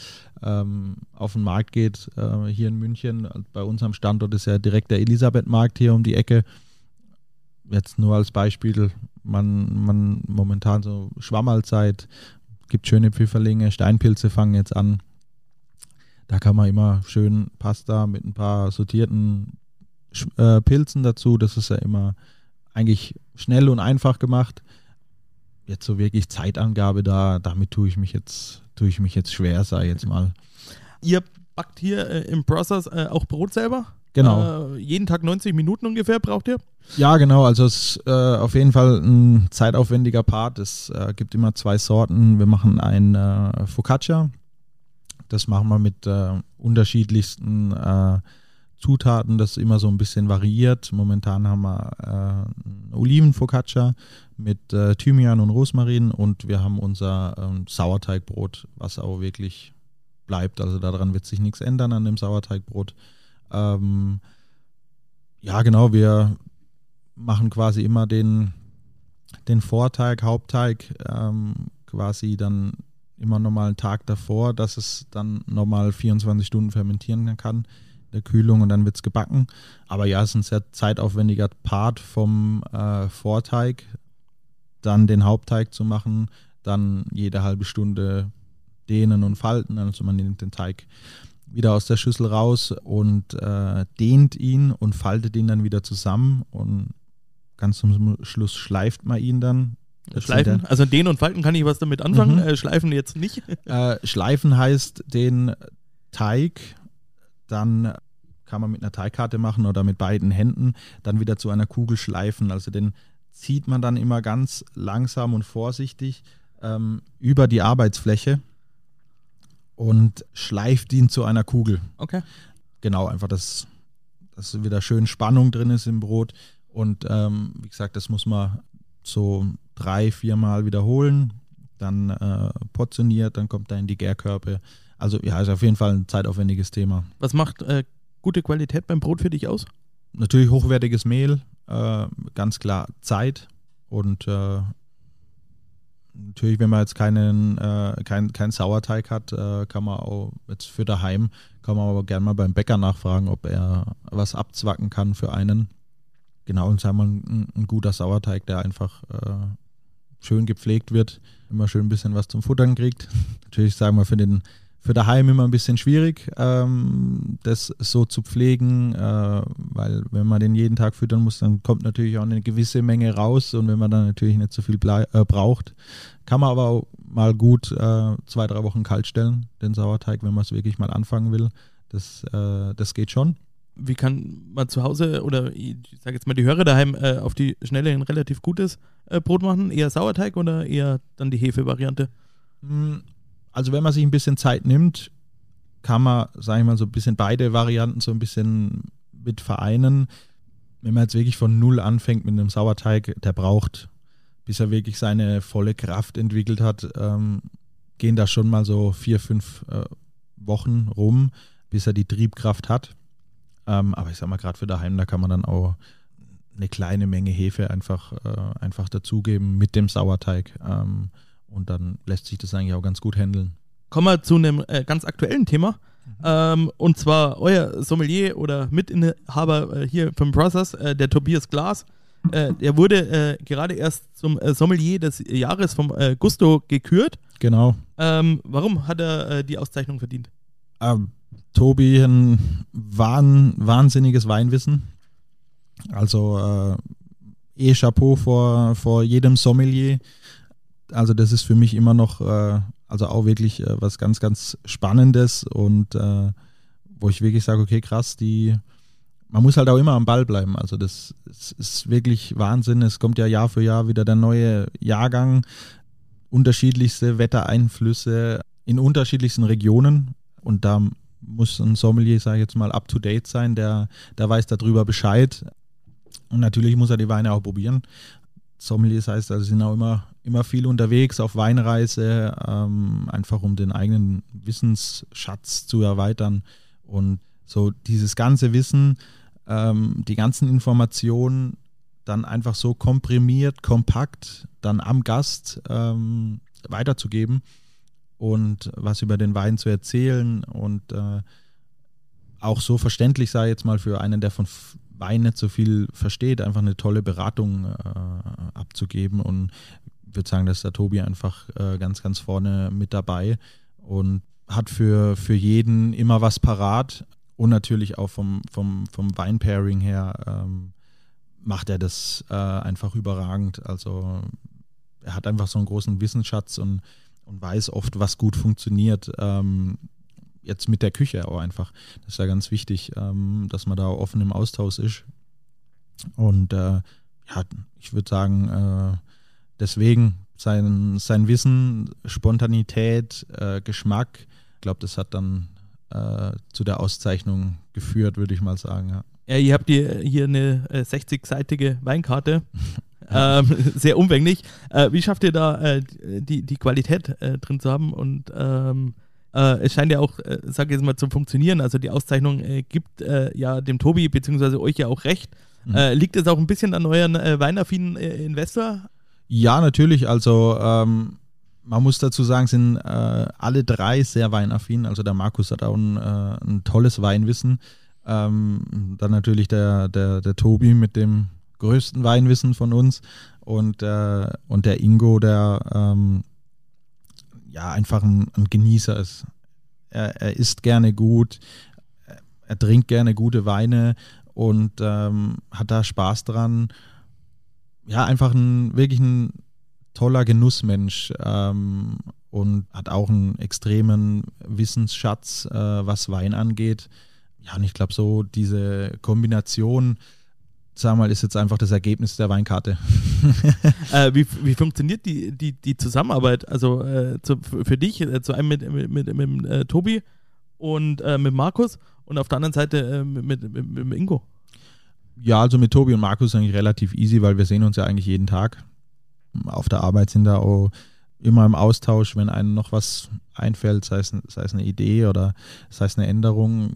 ähm, auf den Markt geht, äh, hier in München, bei uns am Standort ist ja direkt der Elisabeth-Markt hier um die Ecke. Jetzt nur als Beispiel, man, man momentan so Schwammerlzeit, gibt schöne Pfifferlinge, Steinpilze fangen jetzt an. Da kann man immer schön Pasta mit ein paar sortierten äh, Pilzen dazu. Das ist ja immer eigentlich schnell und einfach gemacht jetzt so wirklich Zeitangabe da, damit tue ich mich jetzt, tue ich mich jetzt schwer, sage ich jetzt mal. Ihr backt hier äh, im Process äh, auch Brot selber? Genau. Äh, jeden Tag 90 Minuten ungefähr braucht ihr? Ja, genau. Also es ist äh, auf jeden Fall ein zeitaufwendiger Part. Es äh, gibt immer zwei Sorten. Wir machen ein äh, Focaccia. Das machen wir mit unterschiedlichsten Zutaten, das immer so ein bisschen variiert. Momentan haben wir äh, Olivenfocaccia mit äh, Thymian und Rosmarin und wir haben unser ähm, Sauerteigbrot, was auch wirklich bleibt. Also daran wird sich nichts ändern an dem Sauerteigbrot. Ähm, ja, genau, wir machen quasi immer den, den Vorteig, Hauptteig ähm, quasi dann immer nochmal einen Tag davor, dass es dann nochmal 24 Stunden fermentieren kann der Kühlung und dann wird es gebacken. Aber ja, es ist ein sehr zeitaufwendiger Part vom äh, Vorteig, dann den Hauptteig zu machen, dann jede halbe Stunde dehnen und falten. Also man nimmt den Teig wieder aus der Schüssel raus und äh, dehnt ihn und faltet ihn dann wieder zusammen und ganz zum Schluss schleift man ihn dann. Schleifen, also dehnen und falten kann ich was damit anfangen, mhm. äh, schleifen jetzt nicht. Äh, schleifen heißt den Teig dann kann man mit einer Teigkarte machen oder mit beiden Händen dann wieder zu einer Kugel schleifen. Also den zieht man dann immer ganz langsam und vorsichtig ähm, über die Arbeitsfläche und schleift ihn zu einer Kugel. Okay. Genau, einfach, dass, dass wieder schön Spannung drin ist im Brot. Und ähm, wie gesagt, das muss man so drei, vier Mal wiederholen. Dann äh, portioniert, dann kommt er in die Gärkörbe. Also ja, ist auf jeden Fall ein zeitaufwendiges Thema. Was macht äh, gute Qualität beim Brot für dich aus? Natürlich hochwertiges Mehl, äh, ganz klar Zeit und äh, natürlich, wenn man jetzt keinen äh, kein, kein Sauerteig hat, äh, kann man auch jetzt für daheim, kann man aber gerne mal beim Bäcker nachfragen, ob er was abzwacken kann für einen. Genau, und sagen wir ein, ein guter Sauerteig, der einfach äh, schön gepflegt wird, immer schön ein bisschen was zum Futtern kriegt. Natürlich sagen wir für den für daheim immer ein bisschen schwierig, ähm, das so zu pflegen, äh, weil wenn man den jeden Tag füttern muss, dann kommt natürlich auch eine gewisse Menge raus und wenn man dann natürlich nicht so viel äh, braucht, kann man aber auch mal gut äh, zwei, drei Wochen kalt stellen, den Sauerteig, wenn man es wirklich mal anfangen will. Das, äh, das geht schon. Wie kann man zu Hause oder ich sage jetzt mal die Hörer daheim äh, auf die Schnelle ein relativ gutes äh, Brot machen? Eher Sauerteig oder eher dann die Hefe-Variante? Also wenn man sich ein bisschen Zeit nimmt, kann man, sage ich mal, so ein bisschen beide Varianten so ein bisschen mit vereinen. Wenn man jetzt wirklich von Null anfängt mit einem Sauerteig, der braucht, bis er wirklich seine volle Kraft entwickelt hat, ähm, gehen da schon mal so vier, fünf äh, Wochen rum, bis er die Triebkraft hat. Ähm, aber ich sag mal, gerade für daheim, da kann man dann auch eine kleine Menge Hefe einfach, äh, einfach dazugeben mit dem Sauerteig. Ähm, und dann lässt sich das eigentlich auch ganz gut handeln. Kommen wir zu einem äh, ganz aktuellen Thema. Mhm. Ähm, und zwar euer Sommelier oder Mitinhaber äh, hier vom Brothers, äh, der Tobias Glas. Äh, der wurde äh, gerade erst zum äh, Sommelier des Jahres vom Gusto gekürt. Genau. Ähm, warum hat er die Auszeichnung verdient? Ähm, Tobi ein wahn, wahnsinniges Weinwissen. Also eh Chapeau vor, vor jedem Sommelier. Also das ist für mich immer noch, äh, also auch wirklich äh, was ganz, ganz Spannendes und äh, wo ich wirklich sage, okay, krass, die, man muss halt auch immer am Ball bleiben. Also das, das ist wirklich Wahnsinn. Es kommt ja Jahr für Jahr wieder der neue Jahrgang, unterschiedlichste Wettereinflüsse in unterschiedlichsten Regionen und da muss ein Sommelier, sage ich jetzt mal, up to date sein, der, der weiß darüber Bescheid. Und natürlich muss er die Weine auch probieren. Sommeliers heißt also, sind auch immer, immer viel unterwegs auf Weinreise, ähm, einfach um den eigenen Wissensschatz zu erweitern. Und so dieses ganze Wissen, ähm, die ganzen Informationen dann einfach so komprimiert, kompakt dann am Gast ähm, weiterzugeben und was über den Wein zu erzählen und äh, auch so verständlich sei jetzt mal für einen, der von Wein nicht so viel versteht, einfach eine tolle Beratung äh, abzugeben und würde sagen, dass der Tobi einfach äh, ganz, ganz vorne mit dabei und hat für, für jeden immer was parat und natürlich auch vom, vom, vom Weinpairing her ähm, macht er das äh, einfach überragend. Also er hat einfach so einen großen Wissensschatz und und weiß oft, was gut funktioniert. Ähm, jetzt mit der Küche auch einfach. Das ist ja ganz wichtig, ähm, dass man da offen im Austausch ist. Und äh, ja, ich würde sagen, äh, deswegen sein, sein Wissen, Spontanität, äh, Geschmack, ich glaube, das hat dann äh, zu der Auszeichnung geführt, würde ich mal sagen. Ja. ja ihr habt hier, hier eine 60-seitige äh, Weinkarte. ähm, sehr umfänglich. Äh, wie schafft ihr da äh, die, die Qualität äh, drin zu haben? Und ähm, äh, es scheint ja auch, äh, sag ich jetzt mal, zu funktionieren. Also die Auszeichnung äh, gibt ja dem Tobi bzw. euch ja auch recht. Mhm. liegt es auch ein bisschen an euren weinaffinen Investor? Ja, natürlich. Also ähm, man muss dazu sagen, sind alle drei sehr weinaffin. Also der Markus hat auch ein, ein tolles Weinwissen. Ähm, dann natürlich der, der, der Tobi mit dem größten Weinwissen von uns und, äh, und der Ingo, der ähm, ja einfach ein, ein Genießer ist. Er, er, isst gerne gut, er trinkt gerne gute Weine und ähm, hat da Spaß dran. Ja, einfach ein wirklich ein toller Genussmensch ähm, und hat auch einen extremen Wissensschatz, äh, was Wein angeht. Ja, und ich glaube, so diese Kombination sag mal, ist jetzt einfach das Ergebnis der Weinkarte. äh, wie, wie funktioniert die, die, die Zusammenarbeit? Also äh, zu, für dich, äh, zu einem mit, mit, mit, mit äh, Tobi und äh, mit Markus und auf der anderen Seite äh, mit, mit, mit Ingo? Ja, also mit Tobi und Markus eigentlich relativ easy, weil wir sehen uns ja eigentlich jeden Tag. Auf der Arbeit sind da auch immer im Austausch, wenn einem noch was einfällt, sei es, sei es eine Idee oder sei es eine Änderung,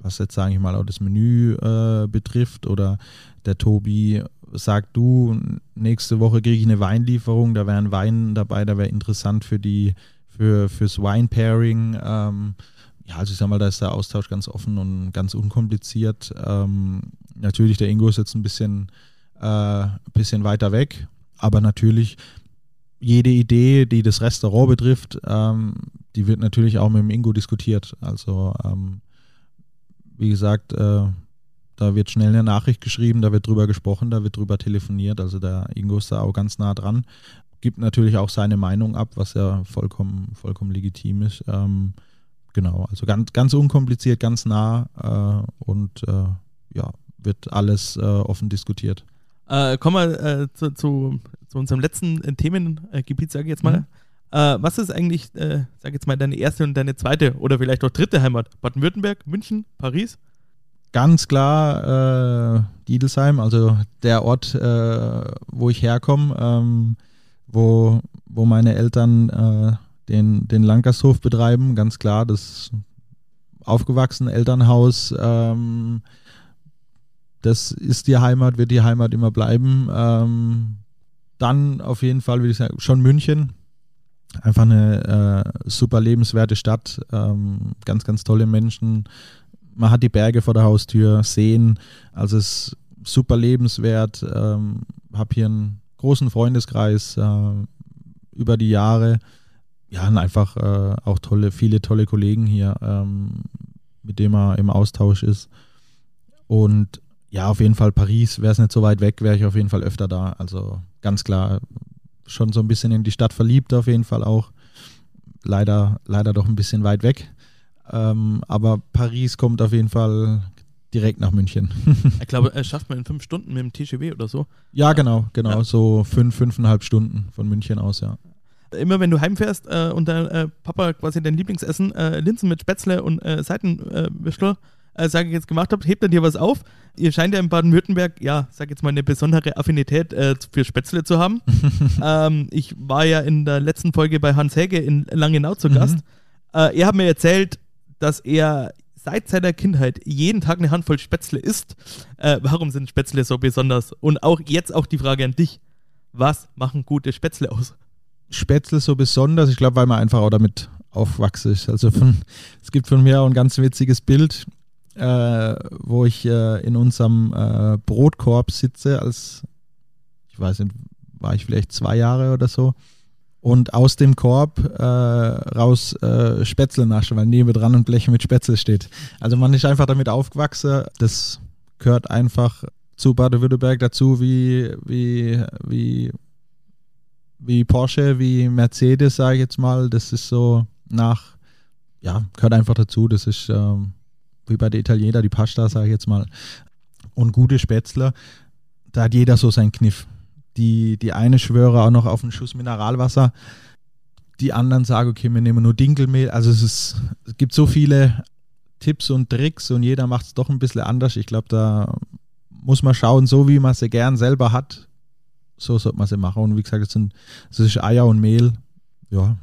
was jetzt, sage ich mal, auch das Menü äh, betrifft. Oder der Tobi sagt, du, nächste Woche kriege ich eine Weinlieferung, da wäre ein Wein dabei, da wäre interessant für die, für, fürs Wine-Pairing. Ähm, ja, also ich sag mal, da ist der Austausch ganz offen und ganz unkompliziert. Ähm, natürlich, der Ingo ist jetzt ein bisschen, äh, bisschen weiter weg, aber natürlich jede Idee, die das Restaurant betrifft, ähm, die wird natürlich auch mit dem Ingo diskutiert. Also ähm, wie gesagt, äh, da wird schnell eine Nachricht geschrieben, da wird drüber gesprochen, da wird drüber telefoniert. Also der Ingo ist da auch ganz nah dran. Gibt natürlich auch seine Meinung ab, was ja vollkommen, vollkommen legitim ist. Ähm, genau, also ganz, ganz unkompliziert, ganz nah äh, und äh, ja, wird alles äh, offen diskutiert. Äh, kommen wir äh, zu, zu, zu, unserem letzten Themengebiet, sage ich jetzt mal. Mhm. Äh, was ist eigentlich, äh, sag jetzt mal, deine erste und deine zweite oder vielleicht auch dritte Heimat? Baden-Württemberg, München, Paris? Ganz klar äh, Diedelsheim, also der Ort, äh, wo ich herkomme, ähm, wo, wo meine Eltern äh, den, den Lankershof betreiben, ganz klar, das aufgewachsene Elternhaus, ähm, das ist die Heimat, wird die Heimat immer bleiben. Ähm, dann auf jeden Fall, würde ich sagen, schon München. Einfach eine äh, super lebenswerte Stadt, ähm, ganz, ganz tolle Menschen. Man hat die Berge vor der Haustür, Seen, also es ist super lebenswert. Ähm, habe hier einen großen Freundeskreis äh, über die Jahre. Ja, und einfach äh, auch tolle, viele tolle Kollegen hier, ähm, mit denen man im Austausch ist. Und ja, auf jeden Fall Paris, wäre es nicht so weit weg, wäre ich auf jeden Fall öfter da. Also ganz klar, schon so ein bisschen in die Stadt verliebt, auf jeden Fall auch. Leider, leider doch ein bisschen weit weg. Ähm, aber Paris kommt auf jeden Fall direkt nach München. ich glaube, es schafft man in fünf Stunden mit dem TGW oder so. Ja, genau, genau. Ja. So fünf, fünfeinhalb Stunden von München aus, ja. Immer wenn du heimfährst äh, und dein äh, Papa quasi dein Lieblingsessen, äh, Linsen mit Spätzle und äh, Seitenwürstler, äh, sage ich jetzt, gemacht habt, hebt er dir was auf. Ihr scheint ja in Baden-Württemberg, ja, sag jetzt mal, eine besondere Affinität äh, für Spätzle zu haben. ähm, ich war ja in der letzten Folge bei Hans Hege in Langenau zu Gast. Mhm. Äh, er hat mir erzählt, dass er seit seiner Kindheit jeden Tag eine Handvoll Spätzle isst. Äh, warum sind Spätzle so besonders? Und auch jetzt auch die Frage an dich. Was machen gute Spätzle aus? Spätzle so besonders? Ich glaube, weil man einfach auch damit aufwachsen ist. Also von, es gibt von mir auch ein ganz witziges Bild äh, wo ich äh, in unserem äh, Brotkorb sitze, als ich weiß nicht, war ich vielleicht zwei Jahre oder so. Und aus dem Korb äh, raus äh, Spätzle naschen, weil neben dran ein Blech mit Spätzle steht. Also man ist einfach damit aufgewachsen. Das gehört einfach zu Baden-Württemberg dazu, wie, wie, wie, wie Porsche, wie Mercedes, sage ich jetzt mal. Das ist so nach, ja, gehört einfach dazu. Das ist ähm, wie bei den Italienern, die Pasta, sage ich jetzt mal, und gute Spätzle, da hat jeder so seinen Kniff. Die, die eine schwöre auch noch auf einen Schuss Mineralwasser, die anderen sagen, okay, wir nehmen nur Dinkelmehl. Also es, ist, es gibt so viele Tipps und Tricks und jeder macht es doch ein bisschen anders. Ich glaube, da muss man schauen, so wie man sie gern selber hat, so sollte man sie machen. Und wie gesagt, es sind, es ist Eier und Mehl. Ja.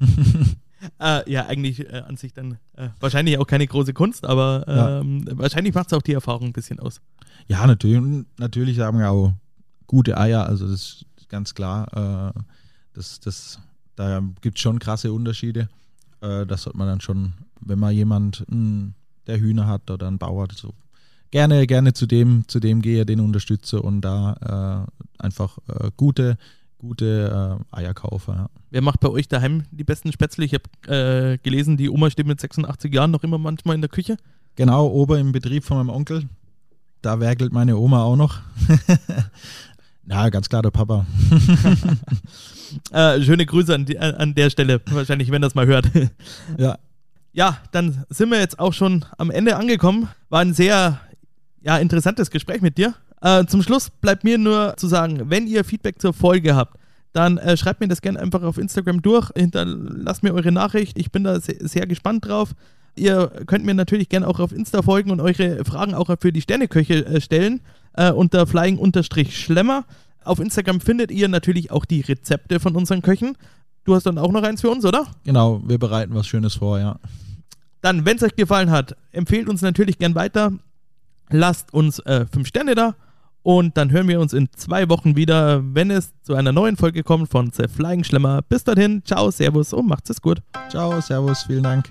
Äh, ja, eigentlich äh, an sich dann äh, wahrscheinlich auch keine große Kunst, aber ähm, ja. wahrscheinlich macht es auch die Erfahrung ein bisschen aus. Ja, natürlich, natürlich haben wir auch gute Eier, also das ist ganz klar. Äh, das, das, da gibt es schon krasse Unterschiede. Äh, das sollte man dann schon, wenn man jemand, mh, der Hühner hat oder einen Bauer, so gerne, gerne zu dem, zu dem gehe, den unterstütze und da äh, einfach gute gute äh, Eierkaufer. Ja. Wer macht bei euch daheim die besten Spätzle? Ich habe äh, gelesen, die Oma steht mit 86 Jahren noch immer manchmal in der Küche. Genau, oben im Betrieb von meinem Onkel. Da werkelt meine Oma auch noch. Na, ganz klar, der Papa. äh, schöne Grüße an, die, an der Stelle, wahrscheinlich, wenn das mal hört. ja. Ja, dann sind wir jetzt auch schon am Ende angekommen. War ein sehr ja, interessantes Gespräch mit dir. Äh, zum Schluss bleibt mir nur zu sagen, wenn ihr Feedback zur Folge habt, dann äh, schreibt mir das gerne einfach auf Instagram durch, hinterlasst mir eure Nachricht, ich bin da sehr, sehr gespannt drauf. Ihr könnt mir natürlich gerne auch auf Insta folgen und eure Fragen auch für die Sterneköche äh, stellen äh, unter flying-schlemmer. Auf Instagram findet ihr natürlich auch die Rezepte von unseren Köchen. Du hast dann auch noch eins für uns, oder? Genau, wir bereiten was Schönes vor, ja. Dann, wenn es euch gefallen hat, empfehlt uns natürlich gern weiter. Lasst uns äh, fünf Sterne da und dann hören wir uns in zwei Wochen wieder, wenn es zu einer neuen Folge kommt von The Flying Schlemmer. Bis dahin, ciao, servus und macht's es gut. Ciao, servus, vielen Dank.